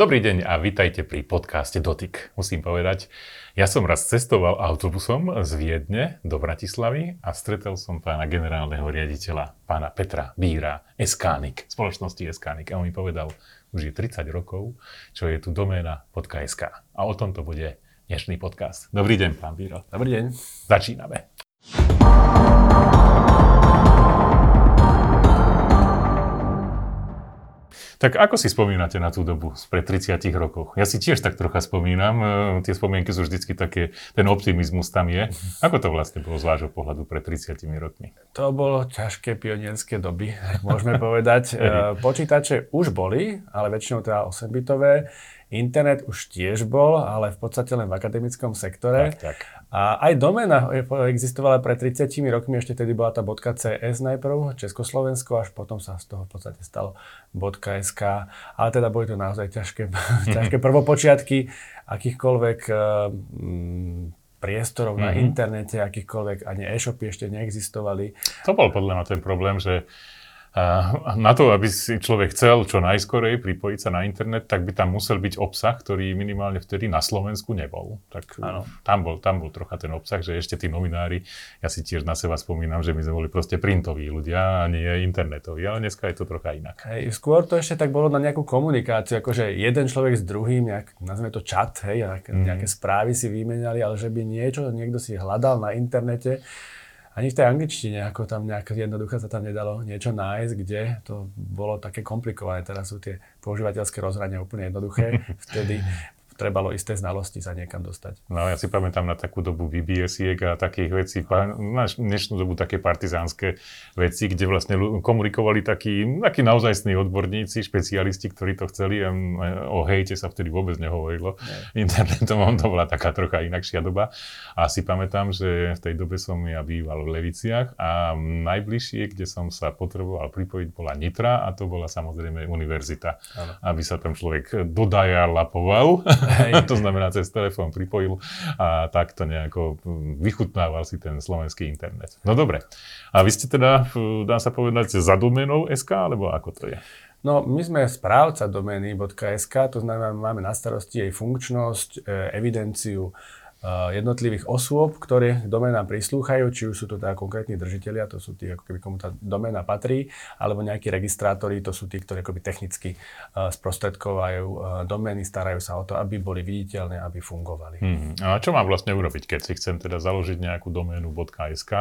Dobrý deň a vitajte pri podcaste Dotyk. Musím povedať, ja som raz cestoval autobusom z Viedne do Bratislavy a stretol som pána generálneho riaditeľa, pána Petra Bíra, Eskánik, spoločnosti Eskánik. A on mi povedal, už je 30 rokov, čo je tu doména .sk. A o tomto bude dnešný podcast. Dobrý deň, pán Bíro. Dobrý deň. Začíname. Tak ako si spomínate na tú dobu pred 30 rokov? Ja si tiež tak trocha spomínam, e, tie spomienky sú vždycky také, ten optimizmus tam je. Ako to vlastne bolo z vášho pohľadu pred 30 rokmi? To bolo ťažké pionierské doby, môžeme povedať. E, počítače už boli, ale väčšinou teda 8-bitové. Internet už tiež bol, ale v podstate len v akademickom sektore. Tak, tak. A aj domena existovala pred 30 rokmi, ešte tedy bola tá .cs najprv, Československo, až potom sa z toho v podstate stalo .sk. Ale teda boli to naozaj ťažké, ťažké prvopočiatky akýchkoľvek um, priestorov mm-hmm. na mhm. internete, akýchkoľvek ani e-shopy ešte neexistovali. To bol podľa mňa ten problém, že a na to, aby si človek chcel čo najskorej pripojiť sa na internet, tak by tam musel byť obsah, ktorý minimálne vtedy na Slovensku nebol. Tak ano. tam bol, tam bol trocha ten obsah, že ešte tí novinári, ja si tiež na seba spomínam, že my sme boli proste printoví ľudia a nie internetoví, ale dneska je to trocha inak. Hej, skôr to ešte tak bolo na nejakú komunikáciu, akože jeden človek s druhým, nejak, nazveme to chat, hej, nejaké, mm. nejaké správy si vymenali, ale že by niečo niekto si hľadal na internete, ani v tej angličtine, ako tam nejak jednoducho sa tam nedalo niečo nájsť, kde to bolo také komplikované. Teraz sú tie používateľské rozhrania úplne jednoduché. Vtedy trebalo isté znalosti sa niekam dostať. No ja si pamätám na takú dobu VBS-iek a takých vecí, na dnešnú dobu také partizánske veci, kde vlastne komunikovali takí, takí naozajstní odborníci, špecialisti, ktorí to chceli. A o hejte sa vtedy vôbec nehovorilo. Ne. Internetom to bola taká trocha inakšia doba. A si pamätám, že v tej dobe som ja býval v Leviciach a najbližšie, kde som sa potreboval pripojiť, bola Nitra a to bola samozrejme univerzita. Ano. Aby sa tam človek lapoval. Hej. to znamená, cez telefón pripojil a takto nejako vychutnával si ten slovenský internet. No dobre. A vy ste teda, dá sa povedať, za doménou SK, alebo ako to je? No, my sme správca domény.sk, to znamená, máme na starosti jej funkčnosť, e, evidenciu, jednotlivých osôb, ktoré doménam prislúchajú, či už sú to teda konkrétni držiteľia, to sú tí, ako keby komu tá doména patrí, alebo nejakí registrátori, to sú tí, ktorí akoby technicky uh, sprostredkovajú uh, domény, starajú sa o to, aby boli viditeľné, aby fungovali. Hmm. A čo mám vlastne urobiť, keď si chcem teda založiť nejakú doménu .sk,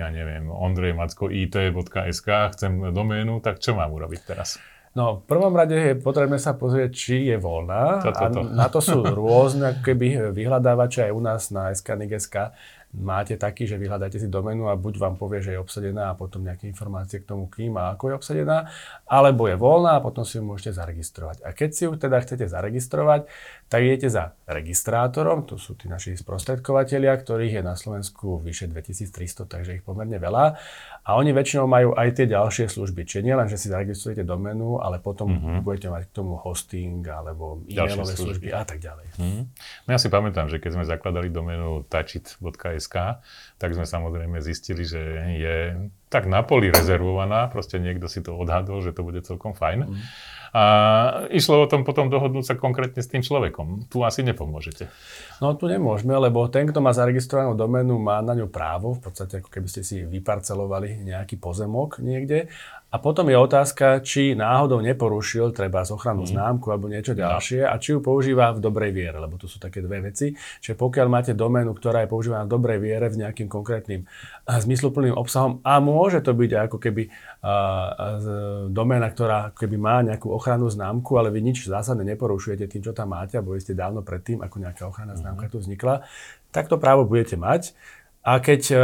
ja neviem, ondrejmacko.it.sk, chcem doménu, tak čo mám urobiť teraz? No, v prvom rade je potrebné sa pozrieť, či je voľná. To, to, to. A na to sú rôzne keby vyhľadávače aj u nás na SKNIG.sk máte taký, že vyhľadáte si domenu a buď vám povie, že je obsadená a potom nejaké informácie k tomu, kým a ako je obsadená, alebo je voľná a potom si ju môžete zaregistrovať. A keď si ju teda chcete zaregistrovať, tak idete za registrátorom, to sú tí naši sprostredkovateľia, ktorých je na Slovensku vyše 2300, takže ich pomerne veľa. A oni väčšinou majú aj tie ďalšie služby. Čiže nie len, že si zaregistrujete domenu, ale potom mm-hmm. budete mať k tomu hosting alebo e-mailové služby. služby a tak ďalej. Mm-hmm. No ja si pamätám, že keď sme zakladali domenu touchit.sk, tak sme samozrejme zistili, že je tak na poli rezervovaná, proste niekto si to odhadol, že to bude celkom fajn. Mm. A išlo o tom potom dohodnúť sa konkrétne s tým človekom. Tu asi nepomôžete. No tu nemôžeme, lebo ten, kto má zaregistrovanú domenu, má na ňu právo, v podstate ako keby ste si vyparcelovali nejaký pozemok niekde a potom je otázka, či náhodou neporušil treba z ochranu mm. známku alebo niečo ďalšie a či ju používa v dobrej viere, lebo tu sú také dve veci. Čiže pokiaľ máte doménu, ktorá je používaná v dobrej viere v nejakým konkrétnym zmysluplným obsahom a môže to byť ako keby uh, doména, ktorá keby má nejakú ochrannú známku, ale vy nič zásadne neporušujete tým, čo tam máte a boli ste dávno predtým, ako nejaká ochranná mm. známka tu vznikla, tak to právo budete mať. A keď uh,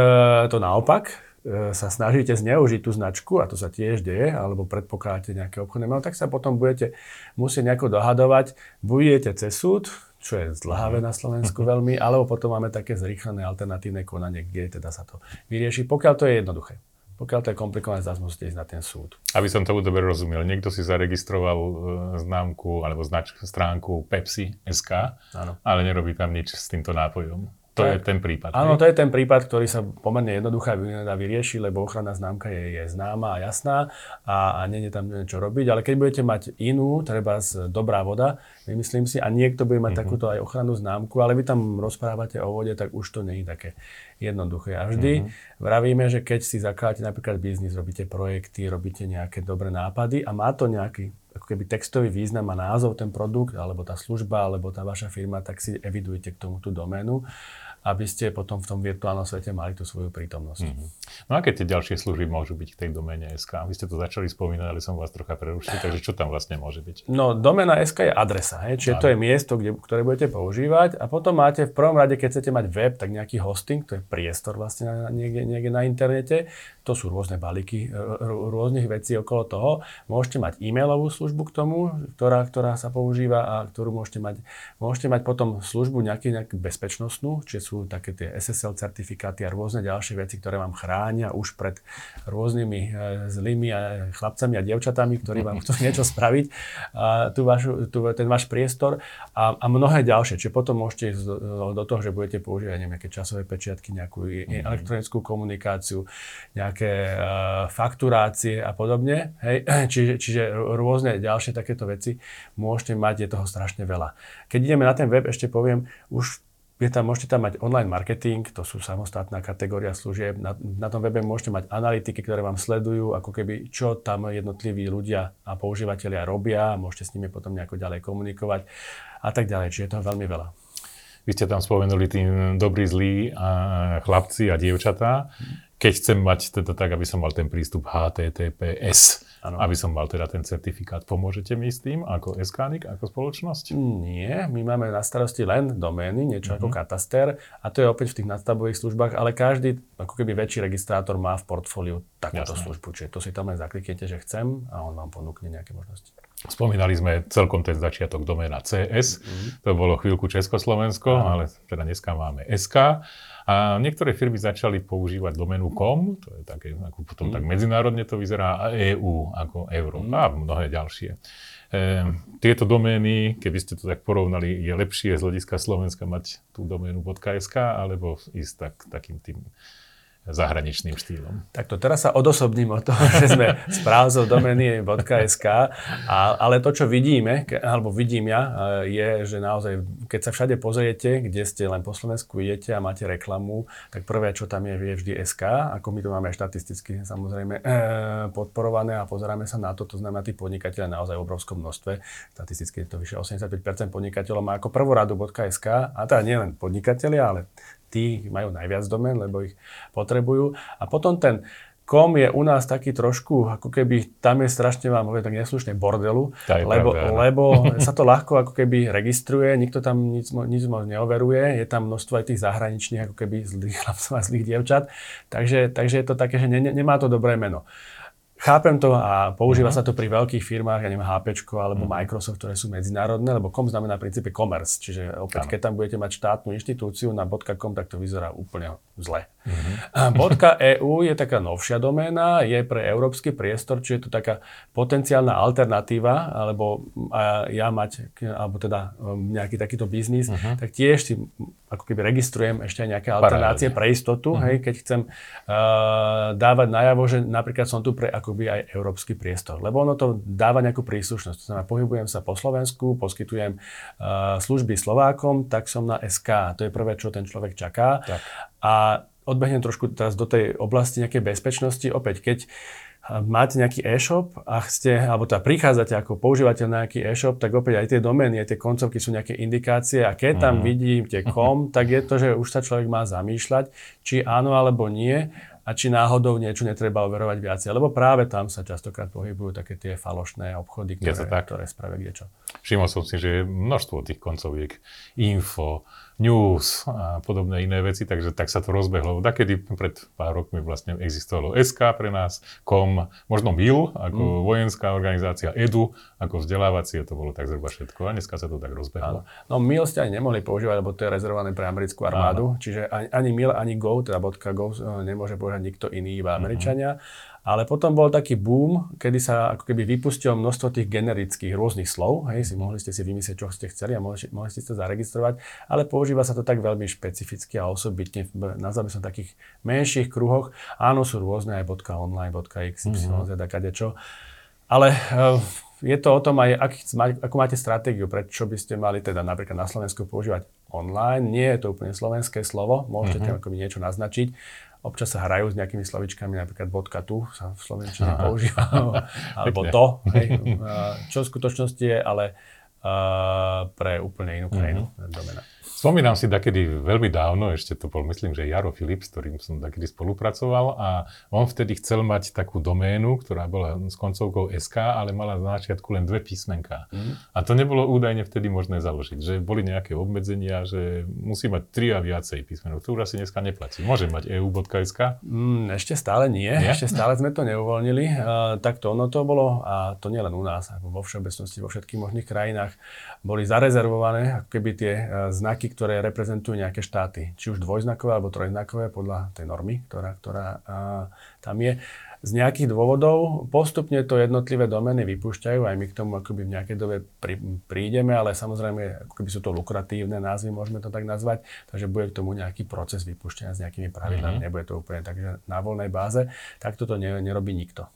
to naopak, sa snažíte zneužiť tú značku, a to sa tiež deje, alebo predpokladáte nejaké obchodné meno, tak sa potom budete musieť nejako dohadovať, budete cez súd, čo je zdlhavé na Slovensku veľmi, alebo potom máme také zrýchlené alternatívne konanie, kde teda sa to vyrieši, pokiaľ to je jednoduché. Pokiaľ to je komplikované, zase musíte ísť na ten súd. Aby som to dobre rozumel, niekto si zaregistroval e, známku alebo znač, stránku Pepsi SK, ale nerobí tam nič s týmto nápojom. To tak, je ten prípad. Áno, to je ten prípad, ktorý sa pomerne jednoducho dá vyriešiť, lebo ochranná známka je, je známa a jasná a, a nie je tam čo robiť. Ale keď budete mať inú, treba z dobrá voda, vymyslím si, a niekto bude mať mm-hmm. takúto aj ochrannú známku, ale vy tam rozprávate o vode, tak už to nie je také jednoduché. A vždy mm-hmm. vravíme, že keď si zakladáte napríklad biznis, robíte projekty, robíte nejaké dobré nápady a má to nejaký ako keby textový význam a názov ten produkt, alebo tá služba, alebo tá vaša firma, tak si evidujte k tomu tú doménu aby ste potom v tom virtuálnom svete mali tú svoju prítomnosť. Mm-hmm. No a keď tie ďalšie služby môžu byť k tej domene SK? Vy ste to začali spomínať, ale som vás trocha prerušil, takže čo tam vlastne môže byť? No, domena SK je adresa, hej, čiže Áno. to je miesto, kde, ktoré budete používať a potom máte v prvom rade, keď chcete mať web, tak nejaký hosting, to je priestor vlastne na, niekde, niekde na internete, to sú rôzne balíky rôznych vecí okolo toho. Môžete mať e-mailovú službu k tomu, ktorá, ktorá sa používa a ktorú môžete mať. Môžete mať potom službu nejaký, nejakú bezpečnostnú, čiže sú také tie SSL certifikáty a rôzne ďalšie veci, ktoré vám chránia už pred rôznymi e, zlými e, chlapcami a dievčatami, ktorí vám chcú niečo spraviť, tú vašu, tú, ten váš priestor a, a mnohé ďalšie. Čiže potom môžete ísť do, do toho, že budete používať neviem, nejaké časové pečiatky, nejakú mm-hmm. elektronickú komunikáciu, nejaké uh, fakturácie a podobne. Hej? Čiže, čiže rôzne ďalšie takéto veci môžete mať, je toho strašne veľa. Keď ideme na ten web, ešte poviem, už je tam, môžete tam mať online marketing, to sú samostatná kategória služieb. Na, na tom webe môžete mať analytiky, ktoré vám sledujú, ako keby čo tam jednotliví ľudia a používateľia robia, môžete s nimi potom nejako ďalej komunikovať a tak ďalej. Čiže je toho veľmi veľa. Vy ste tam spomenuli tým dobrý, zlí a chlapci a dievčatá. Keď chcem mať teda tak, aby som mal ten prístup HTTPS, Ano. aby som mal teda ten certifikát. Pomôžete mi s tým ako SKNIC, ako spoločnosť? Nie, my máme na starosti len domény, niečo uh-huh. ako mhm. kataster a to je opäť v tých nadstavbových službách, ale každý ako keby väčší registrátor má v portfóliu takúto Jasné. službu. Čiže to si tam len zakliknete, že chcem a on vám ponúkne nejaké možnosti. Spomínali sme celkom ten začiatok doména CS, mm-hmm. to bolo chvíľku Československo, Aha. ale teda dneska máme SK. A niektoré firmy začali používať doménu com, to je také, ako potom mm. tak medzinárodne to vyzerá, a EU ako euro mm. a mnohé ďalšie. E, tieto domény, keby ste to tak porovnali, je lepšie z hľadiska Slovenska mať tú doménu .sk alebo ísť tak, takým tým zahraničným štýlom. Takto teraz sa odosobním od toho, že sme správcov domény .sk, a, ale to, čo vidíme, alebo vidím ja, je, že naozaj, keď sa všade pozriete, kde ste len po Slovensku idete a máte reklamu, tak prvé, čo tam je, je vždy SK, ako my to máme štatisticky samozrejme e, podporované a pozeráme sa na to, to znamená, tí podnikateľe naozaj v obrovskom množstve, statisticky je to vyše 85% podnikateľov má ako prvoradu .sk, a teda nie len podnikatelia, ale tí majú najviac domén, lebo ich potrebujú. A potom ten kom je u nás taký trošku, ako keby tam je strašne vám poviem tak neslušne bordelu, lebo, pravda, lebo sa to ľahko ako keby registruje, nikto tam nic, nic moc neoveruje, je tam množstvo aj tých zahraničných ako keby zlých chlapcov a zlých dievčat, takže, takže je to také, že ne, nemá to dobré meno. Chápem to a používa uh-huh. sa to pri veľkých firmách, ja neviem, HP alebo uh-huh. Microsoft, ktoré sú medzinárodné, lebo com znamená v princípe commerce, čiže opäť, uh-huh. keď tam budete mať štátnu inštitúciu na .com, tak to vyzerá úplne zle. Uh-huh. .eu je taká novšia doména, je pre európsky priestor, čiže je to taká potenciálna alternatíva, alebo ja mať, alebo teda um, nejaký takýto biznis, uh-huh. tak tiež si ako keby registrujem ešte aj nejaké alternácie pre istotu, uh-huh. hej, keď chcem uh, dávať najavo, že napríklad som tu pre akoby aj európsky priestor. Lebo ono to dáva nejakú príslušnosť. To znamená, pohybujem sa po Slovensku, poskytujem uh, služby Slovákom, tak som na SK. To je prvé, čo ten človek čaká. Tak. A odbehnem trošku teraz do tej oblasti nejakej bezpečnosti. Opäť, keď máte nejaký e-shop a ste, alebo teda prichádzate ako používateľ na nejaký e-shop, tak opäť aj tie domény, aj tie koncovky sú nejaké indikácie a keď tam mm. vidíte kom, tak je to, že už sa človek má zamýšľať, či áno alebo nie a či náhodou niečo netreba overovať viacej. Lebo práve tam sa častokrát pohybujú také tie falošné obchody, ktoré, ktoré spravia kdečo. Všimol som si, že je množstvo tých koncoviek. Info, news a podobné iné veci, takže tak sa to rozbehlo. Takedy pred pár rokmi vlastne existovalo SK pre nás, KOM, možno MIL ako mm. vojenská organizácia, EDU ako vzdelávacie, to bolo tak zhruba všetko a dneska sa to tak rozbehlo. Áno. No MIL ste ani nemohli používať, lebo to je rezervované pre americkú armádu, Áno. čiže ani, ani MIL, ani GO, teda .go e, nemôže používať nikto iný, iba mhm. Američania. Mm-hmm. Ale potom bol taký boom, kedy sa ako keby vypustilo množstvo tých generických rôznych slov. Hej, si mohli ste si vymyslieť, čo ste chceli a mohli, mohli ste to zaregistrovať, ale používa sa to tak veľmi špecificky a osobitne, nazval by som takých menších kruhoch. Áno, sú rôzne aj .online, .xyz, mm-hmm. čo. Ale uh, je to o tom aj, ak, ako máte stratégiu, prečo by ste mali teda napríklad na Slovensku používať online. Nie je to úplne slovenské slovo, môžete mm-hmm. tam niečo naznačiť občas sa hrajú s nejakými slovičkami, napríklad bodka tu sa v slovenčine používa, alebo to, hej, čo v skutočnosti je, ale uh, pre úplne inú krajinu mm-hmm. domena. Spomínam si takedy veľmi dávno, ešte to bol myslím, že Jaro Filip, s ktorým som takedy spolupracoval a on vtedy chcel mať takú doménu, ktorá bola s koncovkou SK, ale mala na začiatku len dve písmenka. Mm. A to nebolo údajne vtedy možné založiť, že boli nejaké obmedzenia, že musí mať tri a viacej písmenok. To už asi dneska neplatí. Môže mať eu.sk? Mm, ešte stále nie, nie, ešte stále sme to neuvoľnili. Uh, tak to ono to bolo, a to nie len u nás, ako vo všeobecnosti, vo všetkých možných krajinách, boli zarezervované ako keby tie uh, znaky znaky, ktoré reprezentujú nejaké štáty. Či už dvojznakové alebo trojznakové podľa tej normy, ktorá, ktorá a, tam je. Z nejakých dôvodov postupne to jednotlivé domény vypúšťajú, aj my k tomu akoby v nejakej dobe prí, prídeme, ale samozrejme ako keby sú to lukratívne názvy, môžeme to tak nazvať, takže bude k tomu nejaký proces vypúšťania s nejakými pravidlami, mm-hmm. nebude to úplne tak, že na voľnej báze, tak toto ne, nerobí nikto.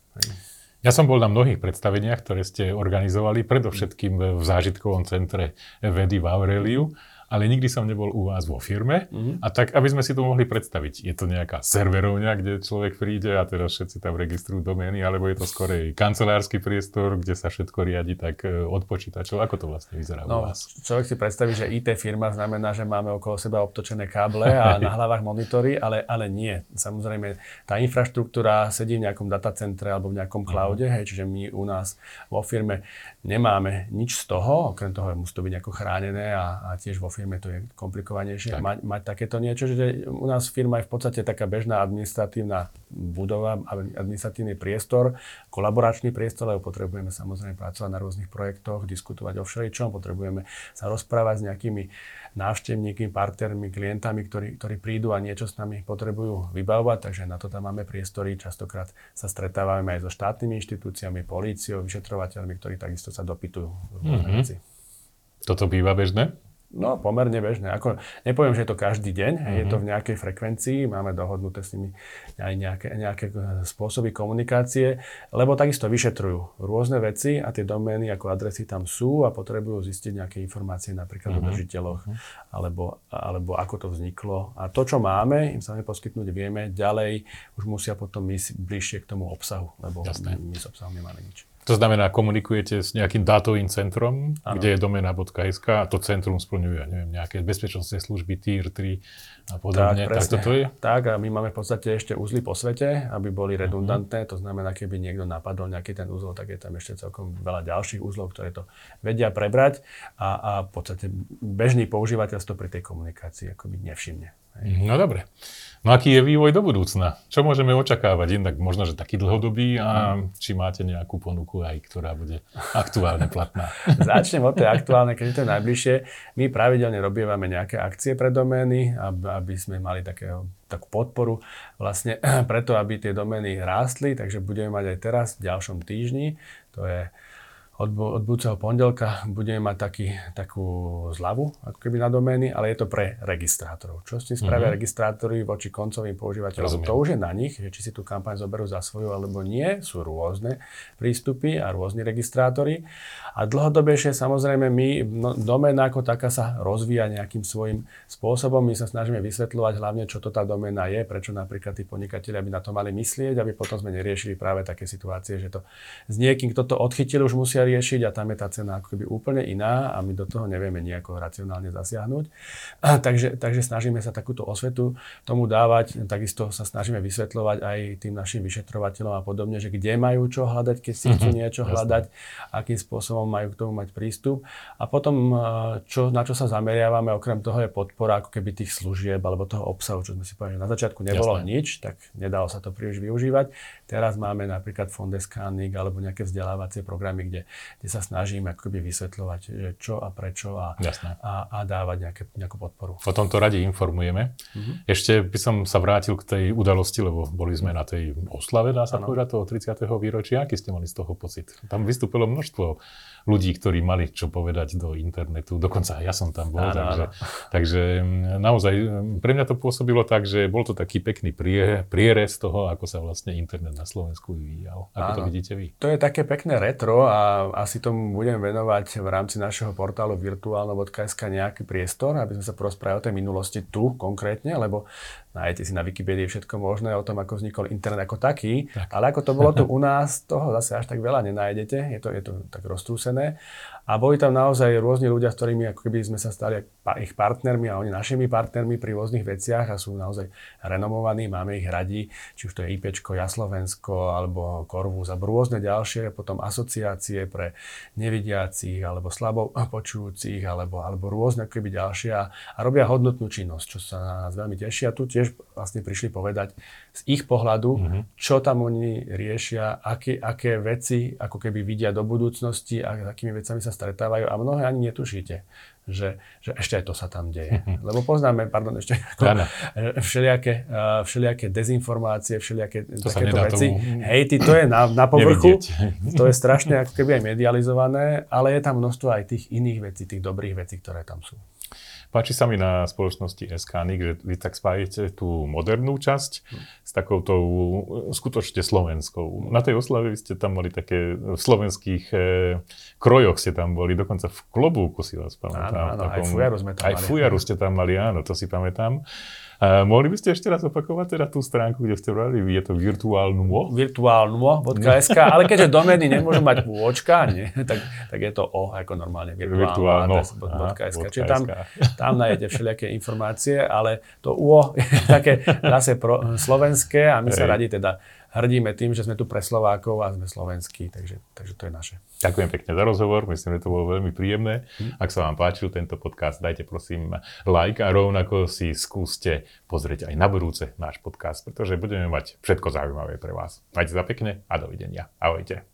Ja som bol na mnohých predstaveniach, ktoré ste organizovali, predovšetkým v zážitkovom centre vedy v Aureliu ale nikdy som nebol u vás vo firme. Mm-hmm. A tak, aby sme si to mohli predstaviť, je to nejaká serverovňa, kde človek príde a teraz všetci tam registrujú domény, alebo je to skorej kancelársky priestor, kde sa všetko riadi tak e, od počítačov. Ako to vlastne vyzerá no, u vás? Človek si predstaví, že IT firma znamená, že máme okolo seba obtočené káble a na hlavách monitory, ale, ale nie. Samozrejme, tá infraštruktúra sedí v nejakom datacentre alebo v nejakom mhm. cloude, mm-hmm. hej, čiže my u nás vo firme nemáme nič z toho, okrem toho musí to byť nejako chránené a, a tiež vo firme to je komplikovanejšie tak. mať, mať takéto niečo, že u nás firma je v podstate taká bežná administratívna budova, administratívny priestor, kolaboračný priestor, lebo potrebujeme samozrejme pracovať na rôznych projektoch, diskutovať o všeličom, potrebujeme sa rozprávať s nejakými návštevníkmi, partnermi, klientami, ktorí, ktorí prídu a niečo s nami potrebujú vybavovať, takže na to tam máme priestory. Častokrát sa stretávame aj so štátnymi inštitúciami, políciou, vyšetrovateľmi, ktorí takisto sa dopytujú mm-hmm. Toto býva bežné? No, pomerne bežné. Ako, nepoviem, že je to každý deň, mm-hmm. je to v nejakej frekvencii, máme dohodnuté s nimi aj nejaké, nejaké spôsoby komunikácie, lebo takisto vyšetrujú rôzne veci a tie domény ako adresy tam sú a potrebujú zistiť nejaké informácie napríklad mm-hmm. o držiteľoch, mm-hmm. alebo, alebo ako to vzniklo. A to, čo máme, im sa poskytnúť vieme, ďalej už musia potom ísť bližšie k tomu obsahu, lebo Jasné. my s obsahom nemáme nič. To znamená, komunikujete s nejakým dátovým centrom, ano. kde je domena.sk a to centrum splňuje, neviem, nejaké bezpečnostné služby, TIR 3 a podobne. Tak, tak toto je? Tak a my máme v podstate ešte úzly po svete, aby boli mhm. redundantné. Uh-huh. To znamená, keby niekto napadol nejaký ten úzol, tak je tam ešte celkom veľa ďalších úzlov, ktoré to vedia prebrať a, a v podstate bežný používateľ to pri tej komunikácii akoby nevšimne. No dobre. No aký je vývoj do budúcna? Čo môžeme očakávať? Inak možno, že taký dlhodobý a či máte nejakú ponuku aj, ktorá bude aktuálne platná? Začnem od tej aktuálnej, keď je to najbližšie. My pravidelne robievame nejaké akcie pre domény, aby sme mali takého, takú podporu vlastne preto, aby tie domény rástli, takže budeme mať aj teraz v ďalšom týždni. To je od, od budúceho pondelka budeme mať taký, takú zľavu ako keby na domény, ale je to pre registrátorov. Čo s tým spravia mm-hmm. registrátori voči koncovým používateľom? Rozumiem. To už je na nich, či si tú kampaň zoberú za svoju alebo nie. Sú rôzne prístupy a rôzni registrátori. A dlhodobejšie samozrejme my, no, doména ako taká sa rozvíja nejakým svojim spôsobom. My sa snažíme vysvetľovať hlavne, čo to tá doména je, prečo napríklad tí podnikatelia by na to mali myslieť, aby potom sme neriešili práve také situácie, že to s niekým, kto to odchytil, už musia riešiť a tam je tá cena ako keby úplne iná a my do toho nevieme nejako racionálne zasiahnuť. Takže, takže snažíme sa takúto osvetu tomu dávať. Takisto sa snažíme vysvetľovať aj tým našim vyšetrovateľom a podobne, že kde majú čo hľadať, keď si chcú mhm, niečo hľadať, akým spôsobom majú k tomu mať prístup. A potom, čo, na čo sa zameriavame, okrem toho je podpora ako keby tých služieb alebo toho obsahu, čo sme si povedali, na začiatku nebolo Jasné. nič, tak nedalo sa to príliš využívať. Teraz máme napríklad Fondescanning alebo nejaké vzdelávacie programy, kde kde sa snažím akoby vysvetľovať, že čo a prečo a, a, a dávať nejaké, nejakú podporu. O tomto radi informujeme. Mm-hmm. Ešte by som sa vrátil k tej udalosti, lebo boli sme na tej oslave, dá sa ano. povedať, toho 30. výročia. Aký ste mali z toho pocit? Tam vystúpilo množstvo ľudí, ktorí mali čo povedať do internetu. Dokonca ja som tam bol. Ano, takže, ano. takže naozaj pre mňa to pôsobilo tak, že bol to taký pekný prie, prierez toho, ako sa vlastne internet na Slovensku vyvíjal. Ako ano. to vidíte vy? To je také pekné retro a asi tomu budem venovať v rámci našeho portálu virtuálno.sk nejaký priestor, aby sme sa porozprávali o tej minulosti tu konkrétne, lebo nájdete si na Wikipedii všetko možné o tom, ako vznikol internet ako taký, tak. ale ako to bolo tu u nás, toho zase až tak veľa nenájdete, je to, je to tak roztrúsené. A boli tam naozaj rôzni ľudia, s ktorými ako keby sme sa stali ich partnermi a oni našimi partnermi pri rôznych veciach a sú naozaj renomovaní, máme ich radi, či už to je IPčko, Jaslovensko alebo Korvus a rôzne ďalšie, potom asociácie pre nevidiacich alebo slabo počujúcich alebo, alebo rôzne keby ďalšie a, a robia hodnotnú činnosť, čo sa na nás veľmi teší a tu tiež vlastne prišli povedať z ich pohľadu, mm-hmm. čo tam oni riešia, aké, aké veci ako keby vidia do budúcnosti a akými vecami sa stretávajú a mnohé ani netušíte, že, že ešte aj to sa tam deje. Lebo poznáme, pardon, ešte ako, všelijaké, všelijaké dezinformácie, všelijaké to takéto veci. Tomu... Hej, ty, to je na, na povrchu, to je strašne ako keby aj medializované, ale je tam množstvo aj tých iných vecí, tých dobrých vecí, ktoré tam sú. Páči sa mi na spoločnosti SKNIC, že vy tak spájete tú modernú časť s takouto skutočne slovenskou. Na tej oslave vy ste tam mali také v slovenských e, krojoch ste tam boli, dokonca v klobúku si vás pamätám. Áno, áno, takom, aj fujaru sme tam aj mali. Aj fujaru ste tam mali, áno, to si pamätám. A mohli by ste ešte raz opakovať teda tú stránku, kde ste brali? Je to virtuálnuo? Virtuálnuo.sk, ale keďže domény nemôžu mať úočka, nie, tak, tak je to O ako normálne virtuálno.sk. Čiže tam, tam nájdete všelijaké informácie, ale to UO je také zase pro, slovenské a my Hej. sa radi teda hrdíme tým, že sme tu pre Slovákov a sme slovenskí, takže, takže to je naše. Ďakujem pekne za rozhovor, myslím, že to bolo veľmi príjemné. Hm. Ak sa vám páčil tento podcast, dajte prosím like a rovnako si skúste pozrieť aj na budúce náš podcast, pretože budeme mať všetko zaujímavé pre vás. Majte sa pekne a dovidenia. Ahojte.